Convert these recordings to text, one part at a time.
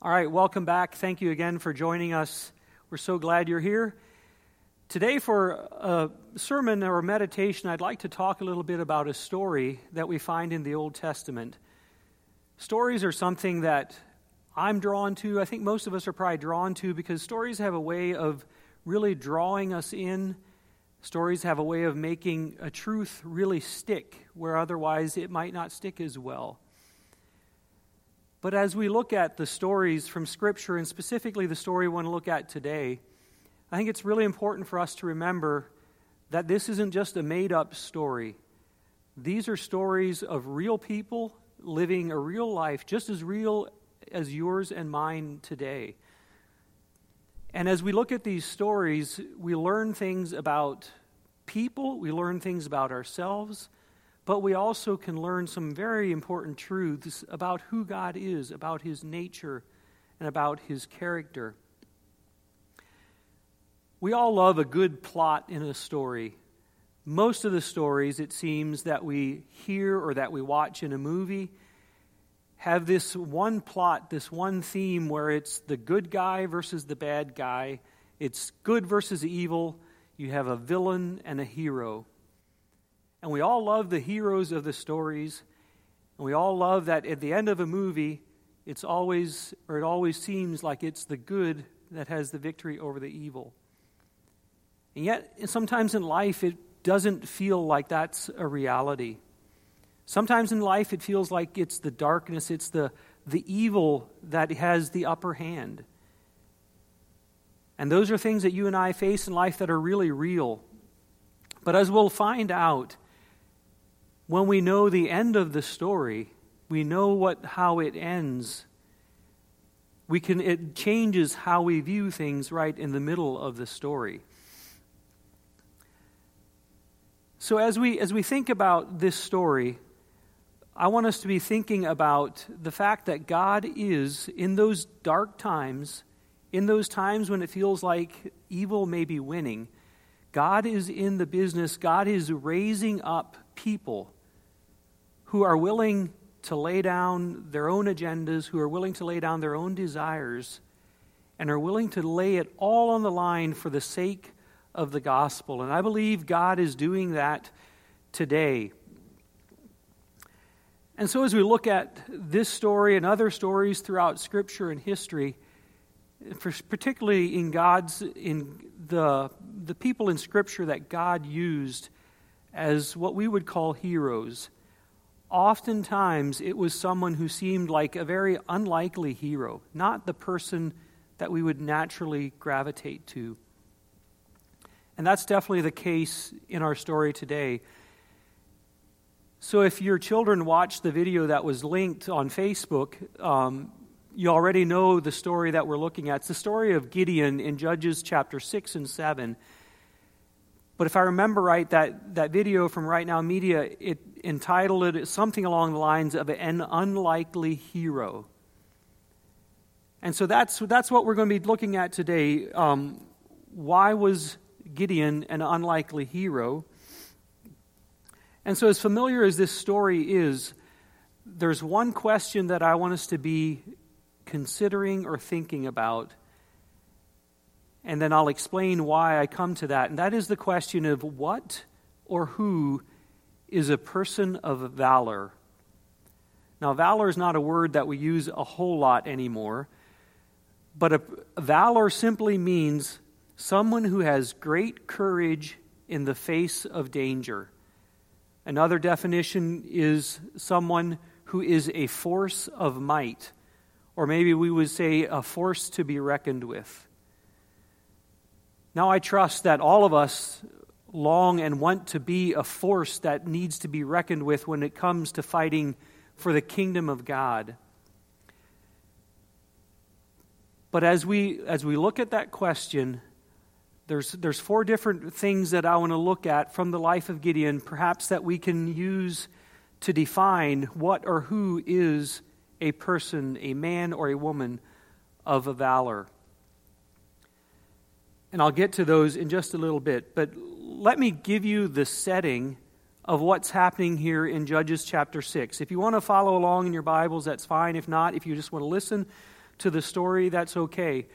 All right, welcome back. Thank you again for joining us. We're so glad you're here. Today, for a sermon or meditation, I'd like to talk a little bit about a story that we find in the Old Testament. Stories are something that I'm drawn to. I think most of us are probably drawn to because stories have a way of really drawing us in. Stories have a way of making a truth really stick where otherwise it might not stick as well. But as we look at the stories from Scripture, and specifically the story we want to look at today, I think it's really important for us to remember that this isn't just a made up story. These are stories of real people living a real life, just as real as yours and mine today. And as we look at these stories, we learn things about people, we learn things about ourselves, but we also can learn some very important truths about who God is, about his nature, and about his character. We all love a good plot in a story. Most of the stories, it seems, that we hear or that we watch in a movie have this one plot, this one theme where it's the good guy versus the bad guy, it's good versus evil. You have a villain and a hero. And we all love the heroes of the stories. And we all love that at the end of a movie, it's always, or it always seems like it's the good that has the victory over the evil. And yet, sometimes in life, it doesn't feel like that's a reality. Sometimes in life, it feels like it's the darkness, it's the, the evil that has the upper hand. And those are things that you and I face in life that are really real. But as we'll find out, when we know the end of the story, we know what, how it ends. We can, it changes how we view things right in the middle of the story. So, as we, as we think about this story, I want us to be thinking about the fact that God is, in those dark times, in those times when it feels like evil may be winning, God is in the business, God is raising up people who are willing to lay down their own agendas, who are willing to lay down their own desires, and are willing to lay it all on the line for the sake of the gospel. And I believe God is doing that today. And so, as we look at this story and other stories throughout Scripture and history, particularly in God's in the the people in Scripture that God used as what we would call heroes, oftentimes it was someone who seemed like a very unlikely hero, not the person that we would naturally gravitate to. And that's definitely the case in our story today. So, if your children watched the video that was linked on Facebook, um, you already know the story that we're looking at. It's the story of Gideon in Judges chapter 6 and 7. But if I remember right, that, that video from Right Now Media, it entitled it something along the lines of an unlikely hero. And so that's, that's what we're going to be looking at today. Um, why was Gideon an unlikely hero? And so, as familiar as this story is, there's one question that I want us to be considering or thinking about and then I'll explain why I come to that. And that is the question of what or who is a person of valor. Now, valor is not a word that we use a whole lot anymore, but a, valor simply means someone who has great courage in the face of danger. Another definition is someone who is a force of might, or maybe we would say a force to be reckoned with. Now I trust that all of us long and want to be a force that needs to be reckoned with when it comes to fighting for the kingdom of God. But as we as we look at that question, there's there's four different things that I want to look at from the life of Gideon, perhaps that we can use to define what or who is a person, a man or a woman of a valor. And I'll get to those in just a little bit. But let me give you the setting of what's happening here in Judges chapter 6. If you want to follow along in your Bibles, that's fine. If not, if you just want to listen to the story, that's okay.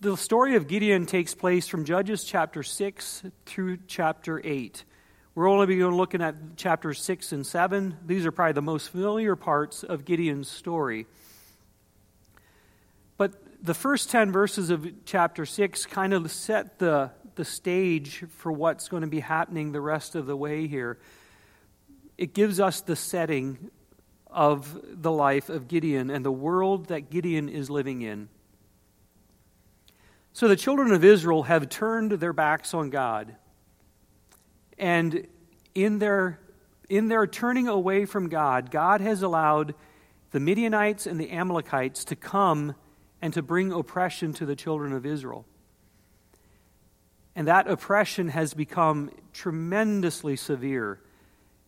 The story of Gideon takes place from Judges chapter 6 through chapter 8. We're only going to be looking at chapters 6 and 7. These are probably the most familiar parts of Gideon's story. But the first 10 verses of chapter 6 kind of set the, the stage for what's going to be happening the rest of the way here. It gives us the setting of the life of Gideon and the world that Gideon is living in. So the children of Israel have turned their backs on God. And in their, in their turning away from God, God has allowed the Midianites and the Amalekites to come and to bring oppression to the children of Israel. And that oppression has become tremendously severe.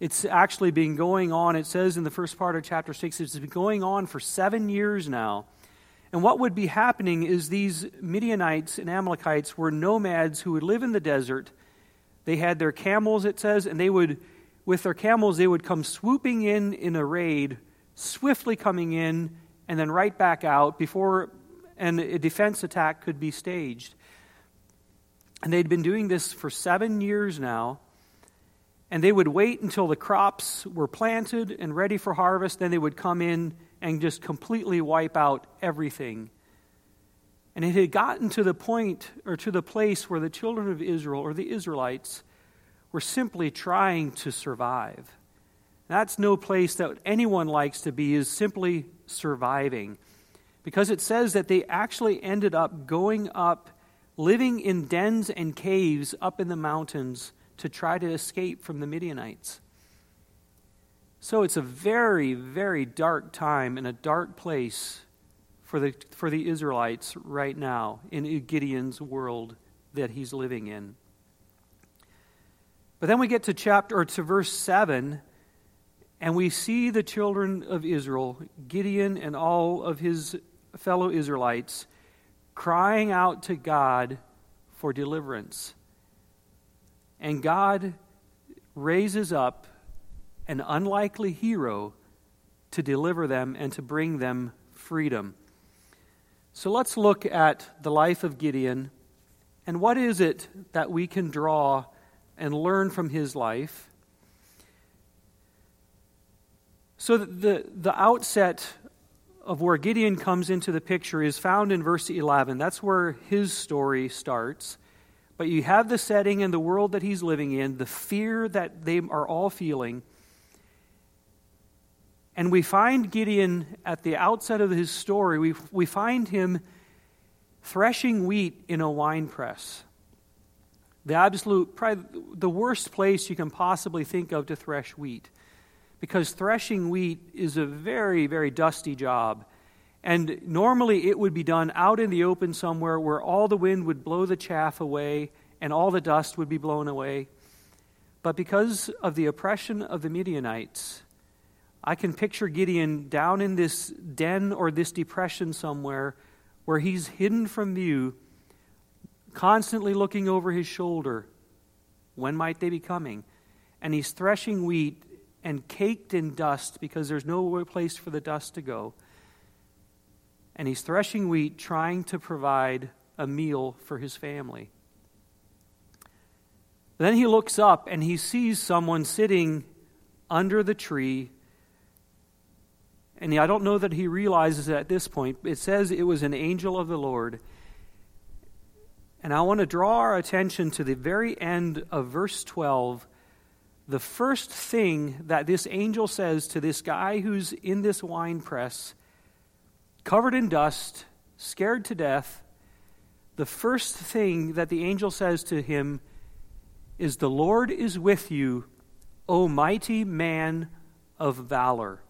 It's actually been going on, it says in the first part of chapter 6, it's been going on for seven years now. And what would be happening is these Midianites and Amalekites were nomads who would live in the desert they had their camels, it says, and they would, with their camels, they would come swooping in in a raid, swiftly coming in, and then right back out before and a defense attack could be staged. And they'd been doing this for seven years now. And they would wait until the crops were planted and ready for harvest. Then they would come in and just completely wipe out everything. And it had gotten to the point or to the place where the children of Israel or the Israelites were simply trying to survive. That's no place that anyone likes to be, is simply surviving. Because it says that they actually ended up going up, living in dens and caves up in the mountains to try to escape from the Midianites. So it's a very, very dark time and a dark place for the, for the Israelites right now in Gideon's world that he's living in. But then we get to chapter or to verse 7 and we see the children of Israel, Gideon and all of his fellow Israelites crying out to God for deliverance. And God raises up an unlikely hero to deliver them and to bring them freedom. So let's look at the life of Gideon and what is it that we can draw and learn from his life. So the, the outset of where Gideon comes into the picture is found in verse 11. That's where his story starts. But you have the setting and the world that he's living in, the fear that they are all feeling. And we find Gideon at the outset of his story, we, we find him threshing wheat in a wine press. The absolute, probably the worst place you can possibly think of to thresh wheat. Because threshing wheat is a very, very dusty job. And normally it would be done out in the open somewhere where all the wind would blow the chaff away and all the dust would be blown away. But because of the oppression of the Midianites, I can picture Gideon down in this den or this depression somewhere where he's hidden from view, constantly looking over his shoulder. When might they be coming? And he's threshing wheat and caked in dust because there's no place for the dust to go. And he's threshing wheat, trying to provide a meal for his family. Then he looks up and he sees someone sitting under the tree and I don't know that he realizes it at this point. It says it was an angel of the Lord. And I want to draw our attention to the very end of verse 12. The first thing that this angel says to this guy who's in this wine press, covered in dust, scared to death, the first thing that the angel says to him is, The Lord is with you, O mighty man of valor.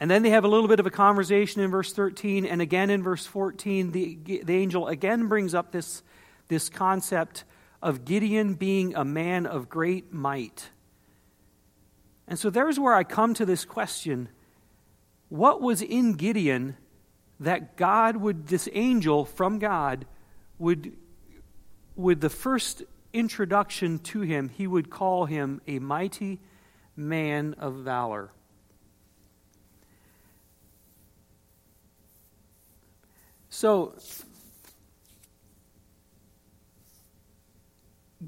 And then they have a little bit of a conversation in verse 13, and again in verse 14, the, the angel again brings up this, this concept of Gideon being a man of great might. And so there's where I come to this question what was in Gideon that God would, this angel from God, would, with the first introduction to him, he would call him a mighty man of valor? So,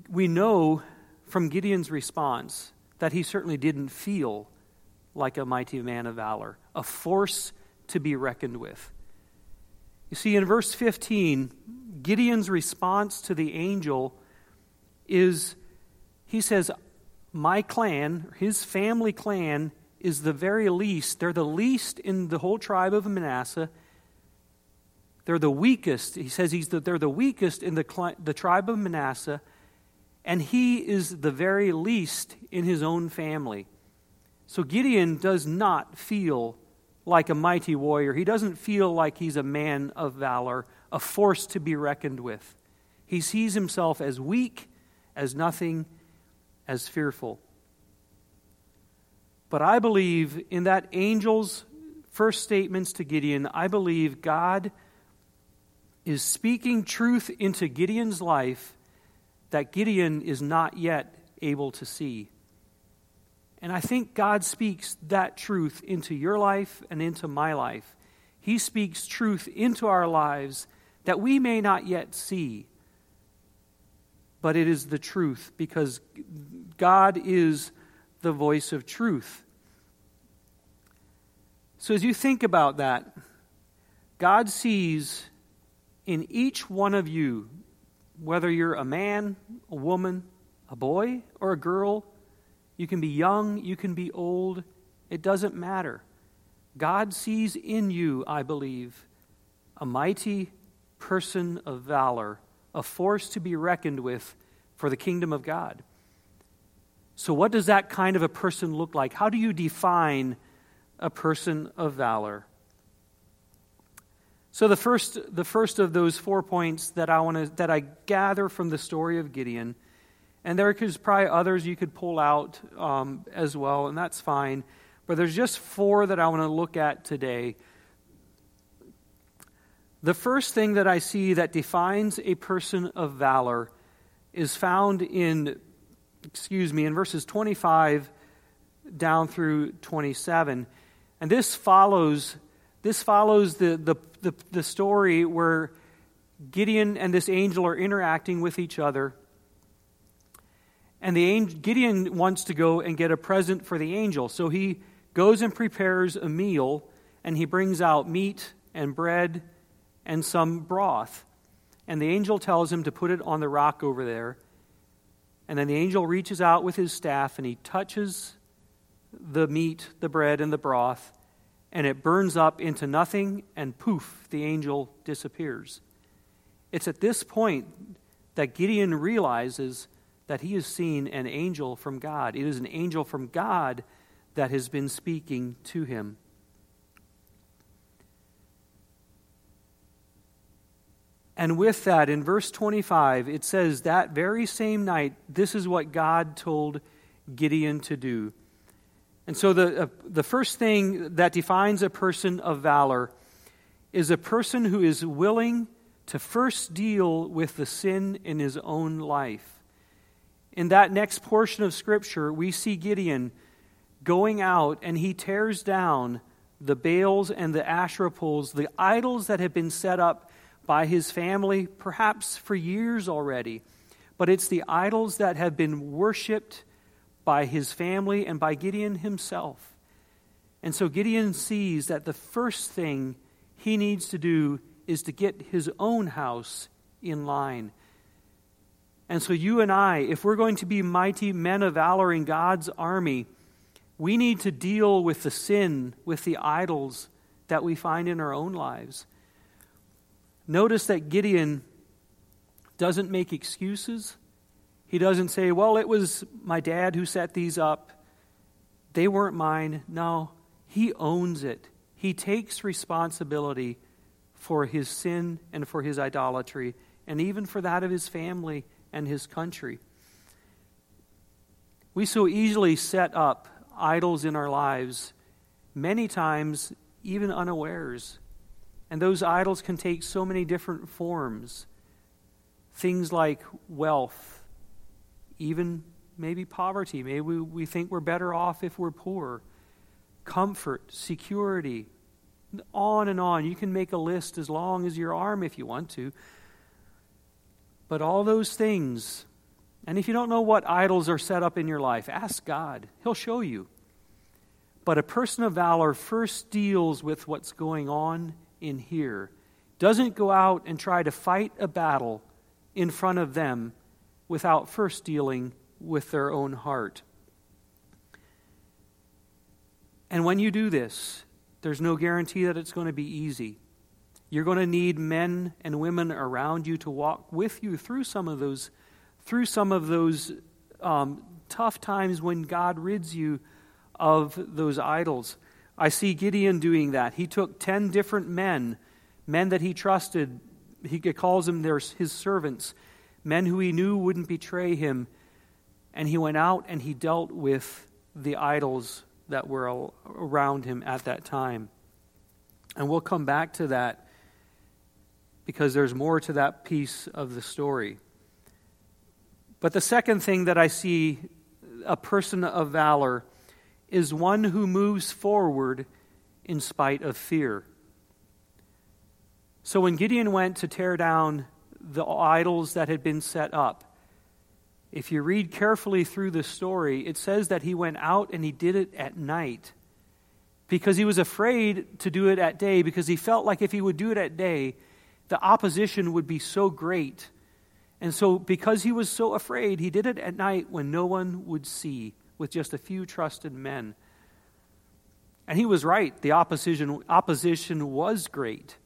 we know from Gideon's response that he certainly didn't feel like a mighty man of valor, a force to be reckoned with. You see, in verse 15, Gideon's response to the angel is he says, My clan, his family clan, is the very least. They're the least in the whole tribe of Manasseh. They're the weakest. He says he's the, they're the weakest in the, the tribe of Manasseh, and he is the very least in his own family. So Gideon does not feel like a mighty warrior. He doesn't feel like he's a man of valor, a force to be reckoned with. He sees himself as weak, as nothing, as fearful. But I believe in that angel's first statements to Gideon, I believe God is speaking truth into Gideon's life that Gideon is not yet able to see. And I think God speaks that truth into your life and into my life. He speaks truth into our lives that we may not yet see. But it is the truth because God is the voice of truth. So as you think about that, God sees in each one of you, whether you're a man, a woman, a boy, or a girl, you can be young, you can be old, it doesn't matter. God sees in you, I believe, a mighty person of valor, a force to be reckoned with for the kingdom of God. So, what does that kind of a person look like? How do you define a person of valor? So, the first, the first of those four points that I, want to, that I gather from the story of Gideon and there's probably others you could pull out um, as well, and that's fine. But there's just four that I want to look at today. The first thing that I see that defines a person of valor is found in, excuse me, in verses 25 down through 27. And this follows, this follows the, the, the, the story where Gideon and this angel are interacting with each other and the angel, Gideon wants to go and get a present for the angel. So he goes and prepares a meal, and he brings out meat and bread and some broth. And the angel tells him to put it on the rock over there. And then the angel reaches out with his staff and he touches the meat, the bread, and the broth, and it burns up into nothing, and poof, the angel disappears. It's at this point that Gideon realizes that he has seen an angel from God. It is an angel from God that has been speaking to him. And with that, in verse 25, it says, That very same night, this is what God told Gideon to do. And so, the, uh, the first thing that defines a person of valor is a person who is willing to first deal with the sin in his own life in that next portion of Scripture, we see Gideon going out and he tears down the Baals and the Asherah poles, the idols that have been set up by his family, perhaps for years already. But it's the idols that have been worshiped by his family and by Gideon himself. And so Gideon sees that the first thing he needs to do is to get his own house in line. And so, you and I, if we're going to be mighty men of valor in God's army, we need to deal with the sin, with the idols that we find in our own lives. Notice that Gideon doesn't make excuses. He doesn't say, Well, it was my dad who set these up. They weren't mine. No, he owns it. He takes responsibility for his sin and for his idolatry, and even for that of his family and his country. We so easily set up idols in our lives, many times even unawares. And those idols can take so many different forms. Things like wealth, even maybe poverty. Maybe we think we're better off if we're poor. Comfort, security, On and on. You can make a list as long as your arm if you want to. But all those things, and if you don't know what idols are set up in your life, ask God. He'll show you. But a person of valor first deals with what's going on in here, doesn't go out and try to fight a battle in front of them without first dealing with their own heart. And when you do this, there's no guarantee that it's going to be easy. You're going to need men and women around you to walk with you through some of those, through some of those um, tough times when God rids you of those idols. I see Gideon doing that. He took 10 different men, men that he trusted. He calls them their, his servants, men who he knew wouldn't betray him. And he went out and he dealt with the idols that were around him at that time. And we'll come back to that because there's more to that piece of the story. But the second thing that I see a person of valor is one who moves forward in spite of fear. So when Gideon went to tear down the idols that had been set up, if you read carefully through the story, it says that he went out and he did it at night because he was afraid to do it at day because he felt like if he would do it at day, the opposition would be so great. And so, because he was so afraid, he did it at night when no one would see with just a few trusted men. And he was right. The opposition, opposition was great.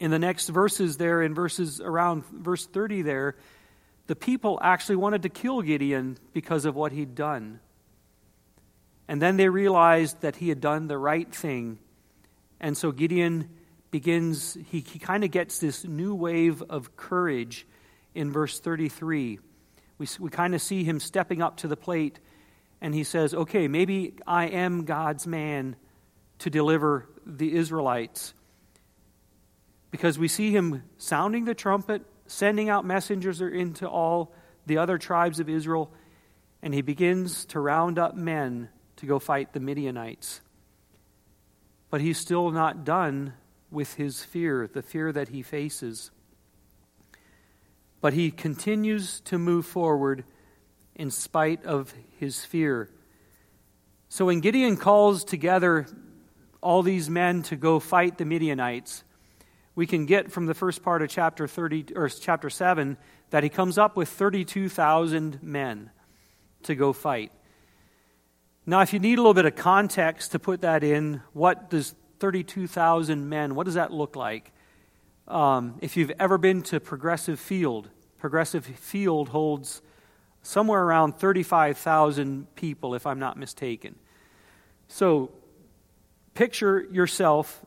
In the next verses, there, in verses around verse 30, there, the people actually wanted to kill Gideon because of what he'd done. And then they realized that he had done the right thing. And so Gideon begins, he, he kind of gets this new wave of courage in verse 33. We, we kind of see him stepping up to the plate and he says, Okay, maybe I am God's man to deliver the Israelites. Because we see him sounding the trumpet, sending out messengers into all the other tribes of Israel, and he begins to round up men to go fight the Midianites. But he's still not done with his fear, the fear that he faces. But he continues to move forward in spite of his fear. So when Gideon calls together all these men to go fight the Midianites, we can get from the first part of chapter 30 or chapter 7 that he comes up with 32,000 men to go fight. Now, if you need a little bit of context to put that in, what does 32,000 men, what does that look like? Um, if you've ever been to Progressive Field, Progressive Field holds somewhere around 35,000 people, if I'm not mistaken. So picture yourself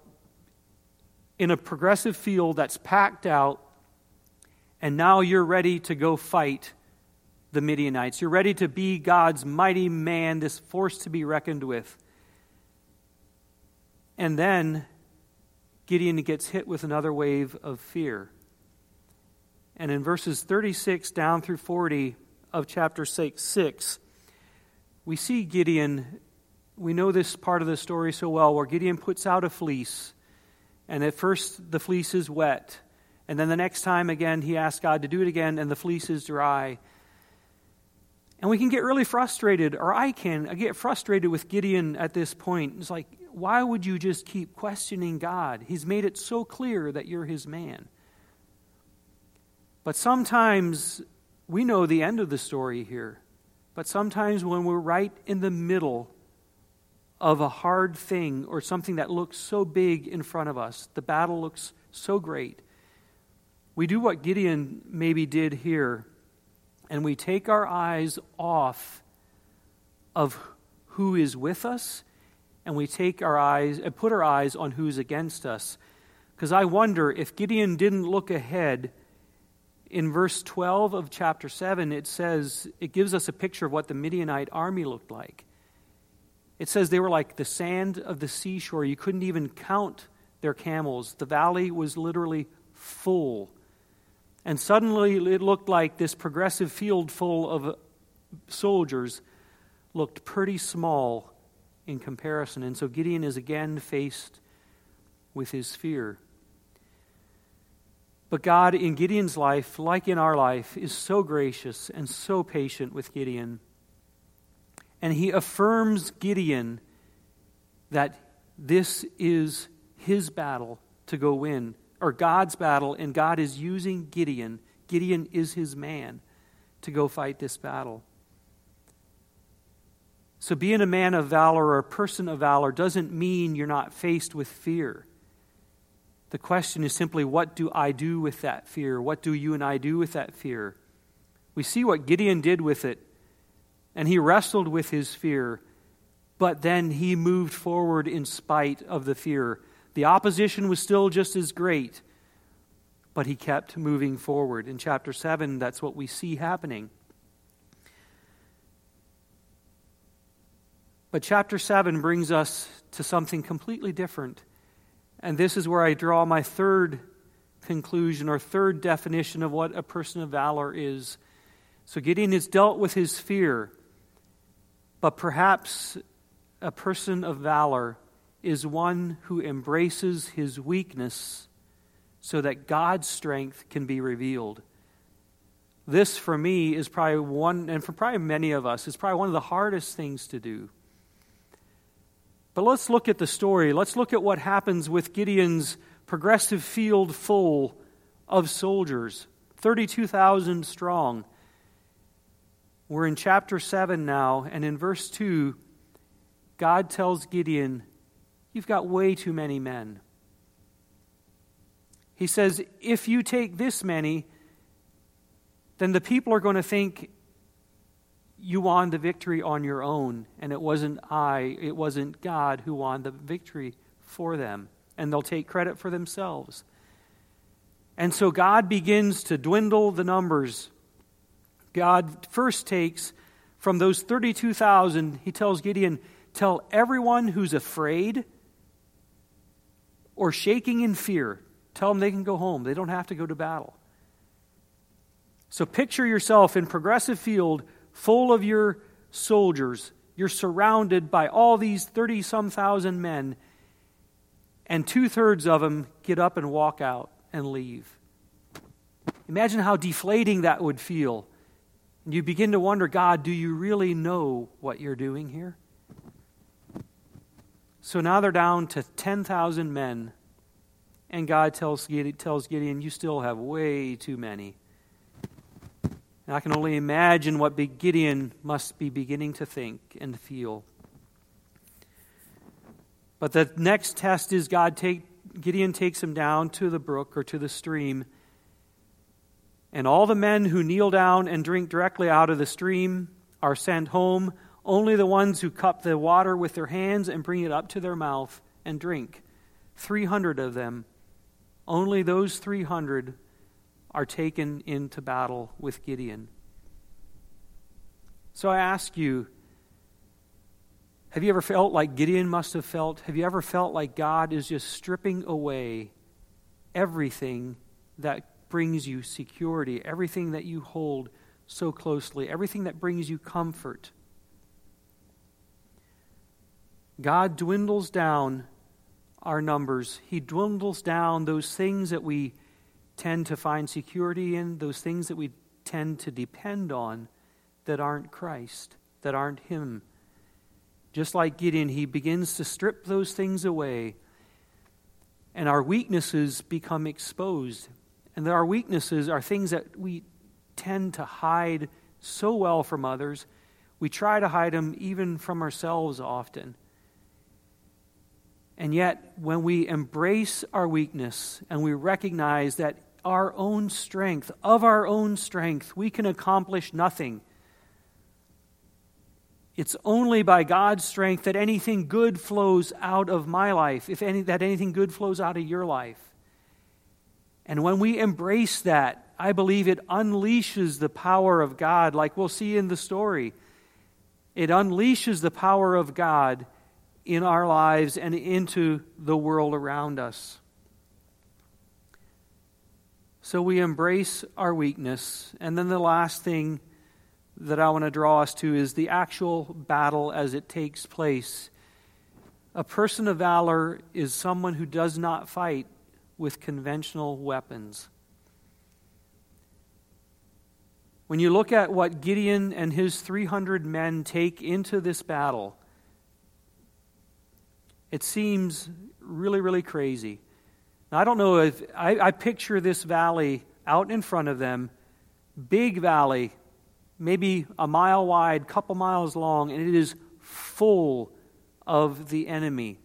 in a progressive field that's packed out, and now you're ready to go fight the Midianites. You're ready to be God's mighty man, this force to be reckoned with. And then Gideon gets hit with another wave of fear. And in verses 36 down through 40, of chapter 6, we see Gideon. We know this part of the story so well, where Gideon puts out a fleece, and at first the fleece is wet, and then the next time again he asks God to do it again, and the fleece is dry. And we can get really frustrated, or I can. I get frustrated with Gideon at this point. It's like, why would you just keep questioning God? He's made it so clear that you're his man. But sometimes we know the end of the story here. But sometimes when we're right in the middle of a hard thing or something that looks so big in front of us, the battle looks so great, we do what Gideon maybe did here, and we take our eyes off of who is with us, and we take our eyes and put our eyes on who's against us. Because I wonder if Gideon didn't look ahead in verse 12 of chapter 7, it says, it gives us a picture of what the Midianite army looked like. It says they were like the sand of the seashore. You couldn't even count their camels. The valley was literally full. And suddenly it looked like this progressive field full of soldiers looked pretty small in comparison. And so Gideon is again faced with his fear. But God, in Gideon's life, like in our life, is so gracious and so patient with Gideon. And he affirms Gideon that this is his battle to go win, or God's battle, and God is using Gideon. Gideon is his man to go fight this battle. So, being a man of valor or a person of valor doesn't mean you're not faced with fear. The question is simply, what do I do with that fear? What do you and I do with that fear? We see what Gideon did with it, and he wrestled with his fear, but then he moved forward in spite of the fear. The opposition was still just as great, but he kept moving forward. In chapter 7, that's what we see happening. But chapter 7 brings us to something completely different. And this is where I draw my third conclusion or third definition of what a person of valor is. So Gideon has dealt with his fear, but perhaps a person of valor is one who embraces his weakness so that God's strength can be revealed. This, for me, is probably one, and for probably many of us, is probably one of the hardest things to do. But let's look at the story. Let's look at what happens with Gideon's progressive field full of soldiers 32,000 strong. We're in chapter 7 now, and in verse 2, God tells Gideon, You've got way too many men. He says, If you take this many, then the people are going to think you won the victory on your own, and it wasn't I, it wasn't God who won the victory for them. And they'll take credit for themselves. And so God begins to dwindle the numbers. God first takes from those 32,000, he tells Gideon, Tell everyone who's afraid or shaking in fear, tell them they can go home. They don't have to go to battle. So picture yourself in progressive field full of your soldiers. You're surrounded by all these 30 some thousand men, and two thirds of them get up and walk out and leave. Imagine how deflating that would feel. You begin to wonder God, do you really know what you're doing here? So now they're down to 10,000 men, and God tells Gideon, tells Gideon, You still have way too many. And I can only imagine what Gideon must be beginning to think and feel. But the next test is God take Gideon takes him down to the brook or to the stream. And all the men who kneel down and drink directly out of the stream are sent home. Only the ones who cup the water with their hands and bring it up to their mouth and drink. 300 of them. Only those 300 are taken into battle with Gideon. So I ask you, have you ever felt like Gideon must have felt? Have you ever felt like God is just stripping away everything that brings you security, everything that you hold so closely, everything that brings you comfort? God dwindles down our numbers. He dwindles down those things that we tend to find security in, those things that we tend to depend on that aren't Christ, that aren't Him. Just like Gideon, he begins to strip those things away, and our weaknesses become exposed. And our weaknesses are things that we tend to hide so well from others. We try to hide them even from ourselves often. And yet, when we embrace our weakness and we recognize that our own strength, of our own strength, we can accomplish nothing. It's only by God's strength that anything good flows out of my life, if any, that anything good flows out of your life. And when we embrace that, I believe it unleashes the power of God, like we'll see in the story. It unleashes the power of God in our lives and into the world around us. So we embrace our weakness. And then the last thing that I want to draw us to is the actual battle as it takes place. A person of valor is someone who does not fight with conventional weapons. When you look at what Gideon and his 300 men take into this battle, it seems really, really crazy. Now, I don't know if I, I picture this valley out in front of them, big valley, maybe a mile wide, couple miles long, and it is full of the enemy.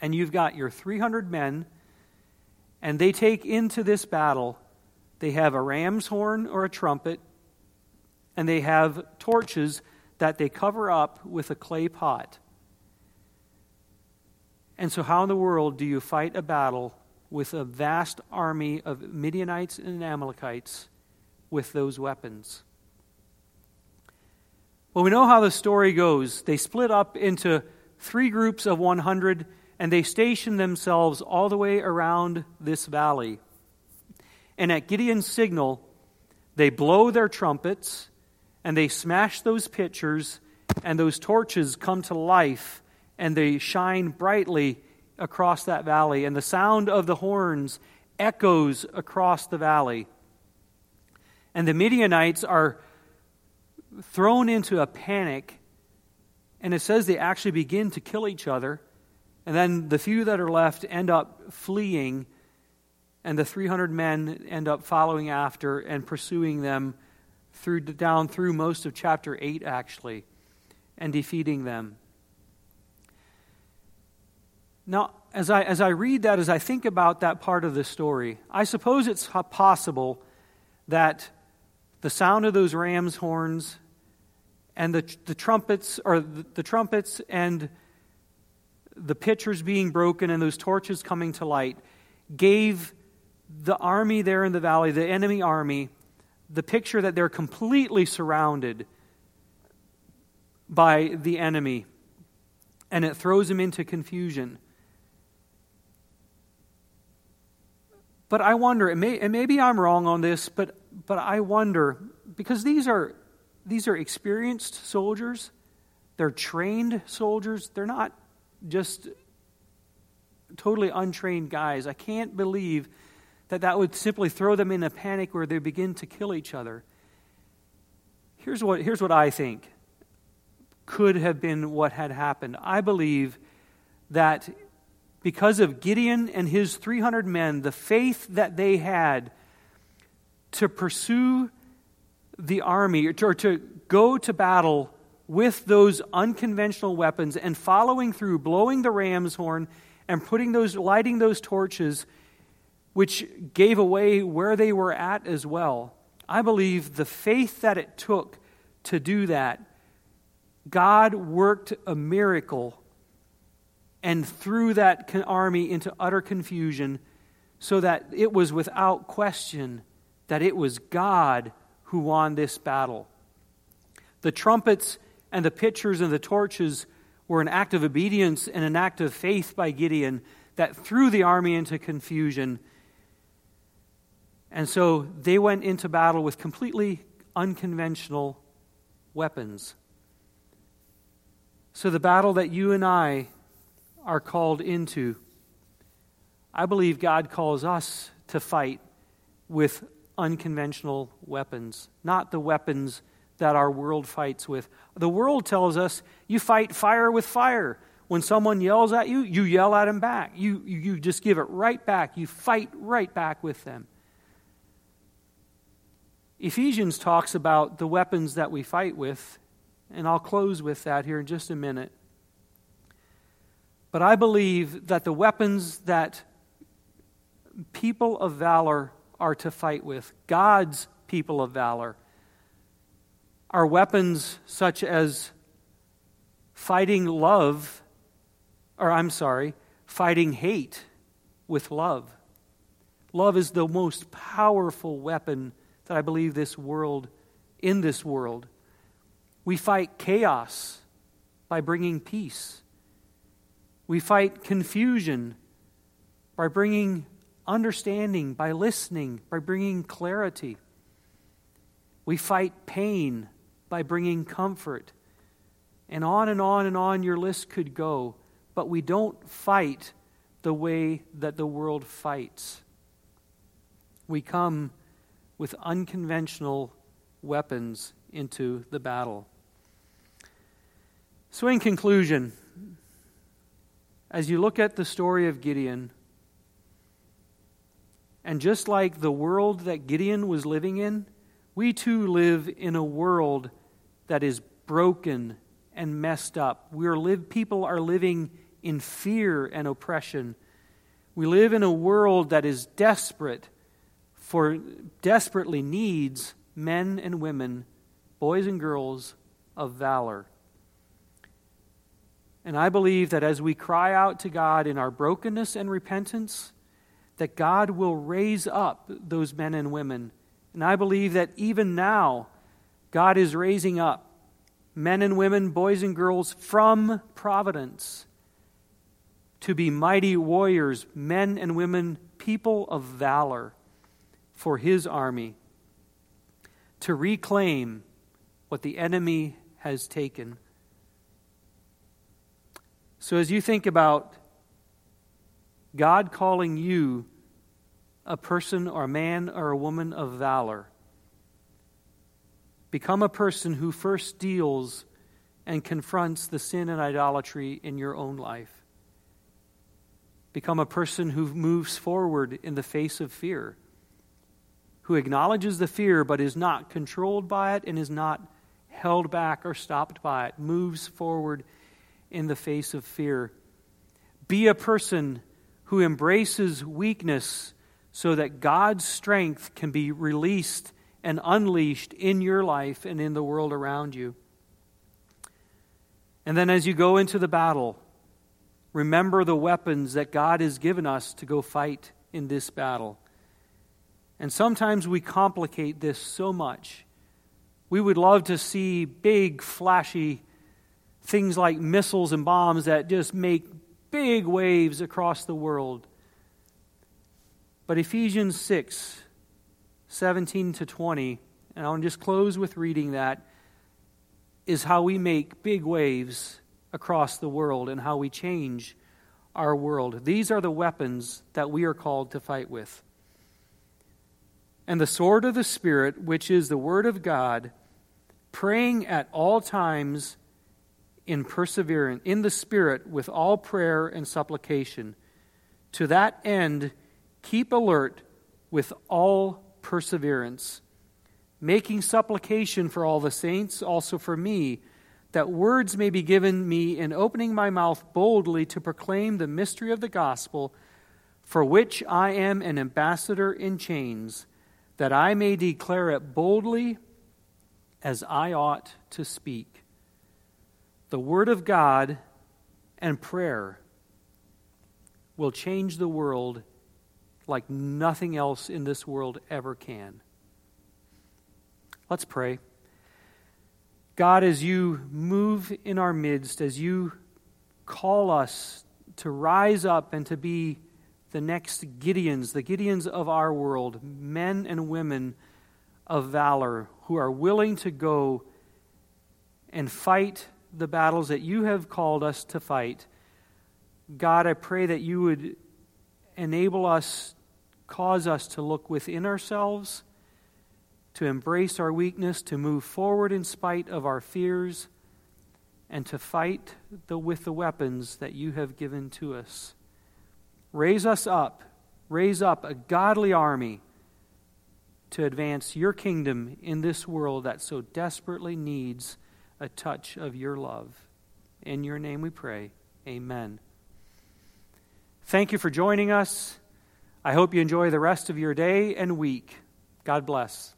And you've got your 300 men, and they take into this battle, they have a ram's horn or a trumpet, and they have torches that they cover up with a clay pot. And so, how in the world do you fight a battle with a vast army of Midianites and Amalekites with those weapons? Well, we know how the story goes. They split up into three groups of 100 and they station themselves all the way around this valley. And at Gideon's signal, they blow their trumpets and they smash those pitchers, and those torches come to life and they shine brightly across that valley, and the sound of the horns echoes across the valley. And the Midianites are thrown into a panic, and it says they actually begin to kill each other. And then the few that are left end up fleeing, and the 300 men end up following after and pursuing them through, down through most of chapter 8, actually, and defeating them. Now, as I, as I read that, as I think about that part of the story, I suppose it's possible that the sound of those ram's horns and the, the trumpets, or the, the trumpets and the pitchers being broken and those torches coming to light gave the army there in the valley, the enemy army, the picture that they're completely surrounded by the enemy. And it throws them into confusion. But I wonder, and, may, and maybe I'm wrong on this, but, but I wonder, because these are, these are experienced soldiers, they're trained soldiers, they're not just totally untrained guys. I can't believe that that would simply throw them in a panic where they begin to kill each other. Here's what, here's what I think could have been what had happened. I believe that because of Gideon and his 300 men, the faith that they had to pursue the army or to go to battle with those unconventional weapons and following through, blowing the ram's horn and putting those, lighting those torches, which gave away where they were at as well. I believe the faith that it took to do that, God worked a miracle and threw that army into utter confusion so that it was without question that it was God who won this battle. The trumpets and the pitchers and the torches were an act of obedience and an act of faith by Gideon that threw the army into confusion. And so they went into battle with completely unconventional weapons. So the battle that you and I are called into. I believe God calls us to fight with unconventional weapons, not the weapons that our world fights with. The world tells us you fight fire with fire. When someone yells at you, you yell at them back. You, you just give it right back. You fight right back with them. Ephesians talks about the weapons that we fight with, and I'll close with that here in just a minute. But I believe that the weapons that people of valor are to fight with, God's people of valor, are weapons such as fighting love, or I'm sorry, fighting hate with love. Love is the most powerful weapon that I believe this world, in this world. We fight chaos by bringing peace. We fight confusion by bringing understanding, by listening, by bringing clarity. We fight pain by bringing comfort. And on and on and on your list could go. but we don't fight the way that the world fights. We come with unconventional weapons into the battle. So, in conclusion, as you look at the story of Gideon, and just like the world that Gideon was living in, we too live in a world that is broken and messed up. We are live, people are living in fear and oppression. We live in a world that is desperate for desperately needs men and women, boys and girls of valor. And I believe that as we cry out to God in our brokenness and repentance, that God will raise up those men and women. And I believe that even now, God is raising up men and women, boys and girls from Providence to be mighty warriors, men and women, people of valor for His army, to reclaim what the enemy has taken. So, as you think about God calling you a person or a man or a woman of valor, become a person who first deals and confronts the sin and idolatry in your own life. Become a person who moves forward in the face of fear, who acknowledges the fear but is not controlled by it and is not held back or stopped by it, moves forward in the face of fear. Be a person who embraces weakness so that God's strength can be released and unleashed in your life and in the world around you. And then as you go into the battle, remember the weapons that God has given us to go fight in this battle. And sometimes we complicate this so much. We would love to see big, flashy things like missiles and bombs that just make big waves across the world. But Ephesians 6, 17 to 20, and I'll just close with reading that, is how we make big waves across the world and how we change our world. These are the weapons that we are called to fight with. And the sword of the Spirit, which is the Word of God, praying at all times in perseverance, in the Spirit, with all prayer and supplication. To that end, keep alert with all perseverance, making supplication for all the saints, also for me, that words may be given me in opening my mouth boldly to proclaim the mystery of the gospel, for which I am an ambassador in chains, that I may declare it boldly as I ought to speak. The Word of God and prayer will change the world like nothing else in this world ever can. Let's pray. God, as you move in our midst, as you call us to rise up and to be the next Gideons, the Gideons of our world, men and women of valor who are willing to go and fight the battles that you have called us to fight. God, I pray that you would enable us, cause us to look within ourselves, to embrace our weakness, to move forward in spite of our fears, and to fight the, with the weapons that you have given to us. Raise us up, raise up a godly army to advance your kingdom in this world that so desperately needs a touch of your love. In your name we pray. Amen. Thank you for joining us. I hope you enjoy the rest of your day and week. God bless.